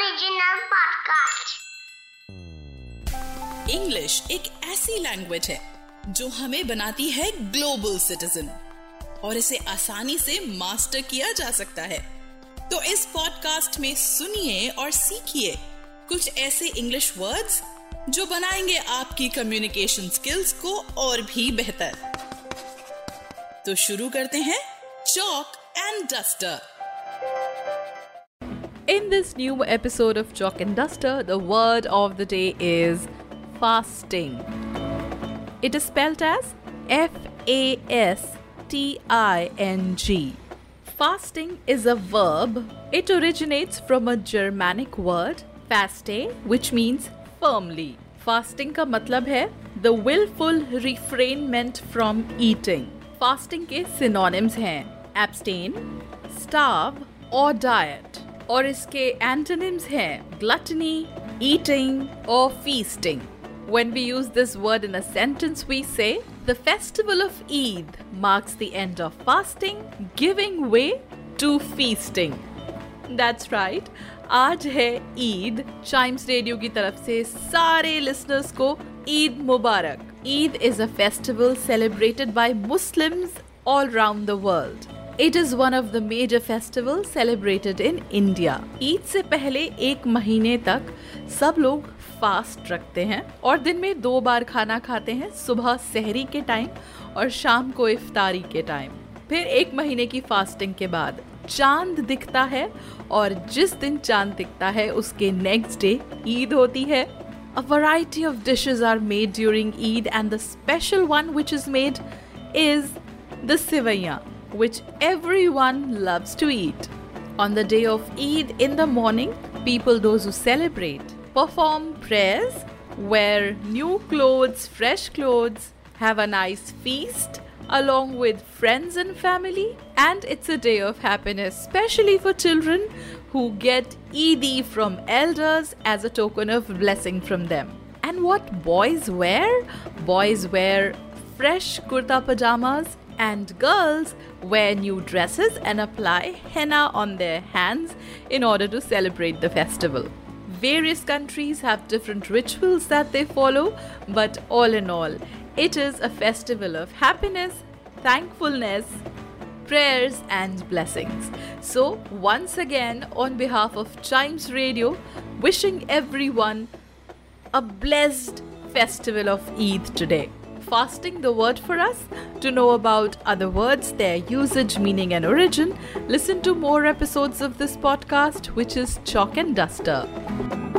Original podcast. English एक ऐसी language है, जो हमें बनाती है ग्लोबल सिटीजन और इसे आसानी से मास्टर किया जा सकता है। तो इस पॉडकास्ट में सुनिए और सीखिए कुछ ऐसे इंग्लिश वर्ड्स जो बनाएँगे आपकी कम्युनिकेशन स्किल्स को और भी बेहतर। तो शुरू करते हैं chalk and duster In this new episode of Chalk and Duster, the word of the day is fasting. It is spelled as F A S T I N G. Fasting is a verb. It originates from a Germanic word, faste, which means firmly. Fasting का मतलब है the willful refrainment from eating. Fasting के synonyms हैं abstain, starve और diet. और इसके antonyms हैं gluttony, eating or feasting. When we use this word in a sentence, we say the festival of Eid marks the end of fasting, giving way to feasting. That's right. आज है Eid Chimes radio की तरफ़ से सारे listeners को ईद मुबारक Eid is a festival celebrated by Muslims all round the world it is one of the major festival celebrated in India Eid से पहले एक महीने तक सब लोग फास्ट रखते हैं और दिन में दो बार खाना खाते हैं सुबह सहरी के टाइम और शाम को इफ्तारी के टाइम फिर एक महीने की फास्टिंग के बाद चाँद दिखता है और जिस दिन चाँद दिखता है उसके नेक्स्ट डे ईद होती है. A variety of dishes are made during Eid, and the special one which is made is the sivaya, which everyone loves to eat. On the day of Eid in the morning, people, those who celebrate, perform prayers, wear new clothes, fresh clothes, have a nice feast along with friends and family, and it's a day of happiness, especially for children who get Eidi from elders as a token of blessing from them. And what boys wear? Boys wear fresh kurta pajamas, and girls wear new dresses and apply henna on their hands in order to celebrate the festival. Various countries have different rituals that they follow, but all in all, it is a festival of happiness, thankfulness, prayers, and blessings. So, once again, on behalf of Chimes Radio, wishing everyone a blessed festival of Eid today. Fasting the word for us. To know about other words, their usage, meaning, and origin, listen to more episodes of this podcast, which is Chalk and Duster.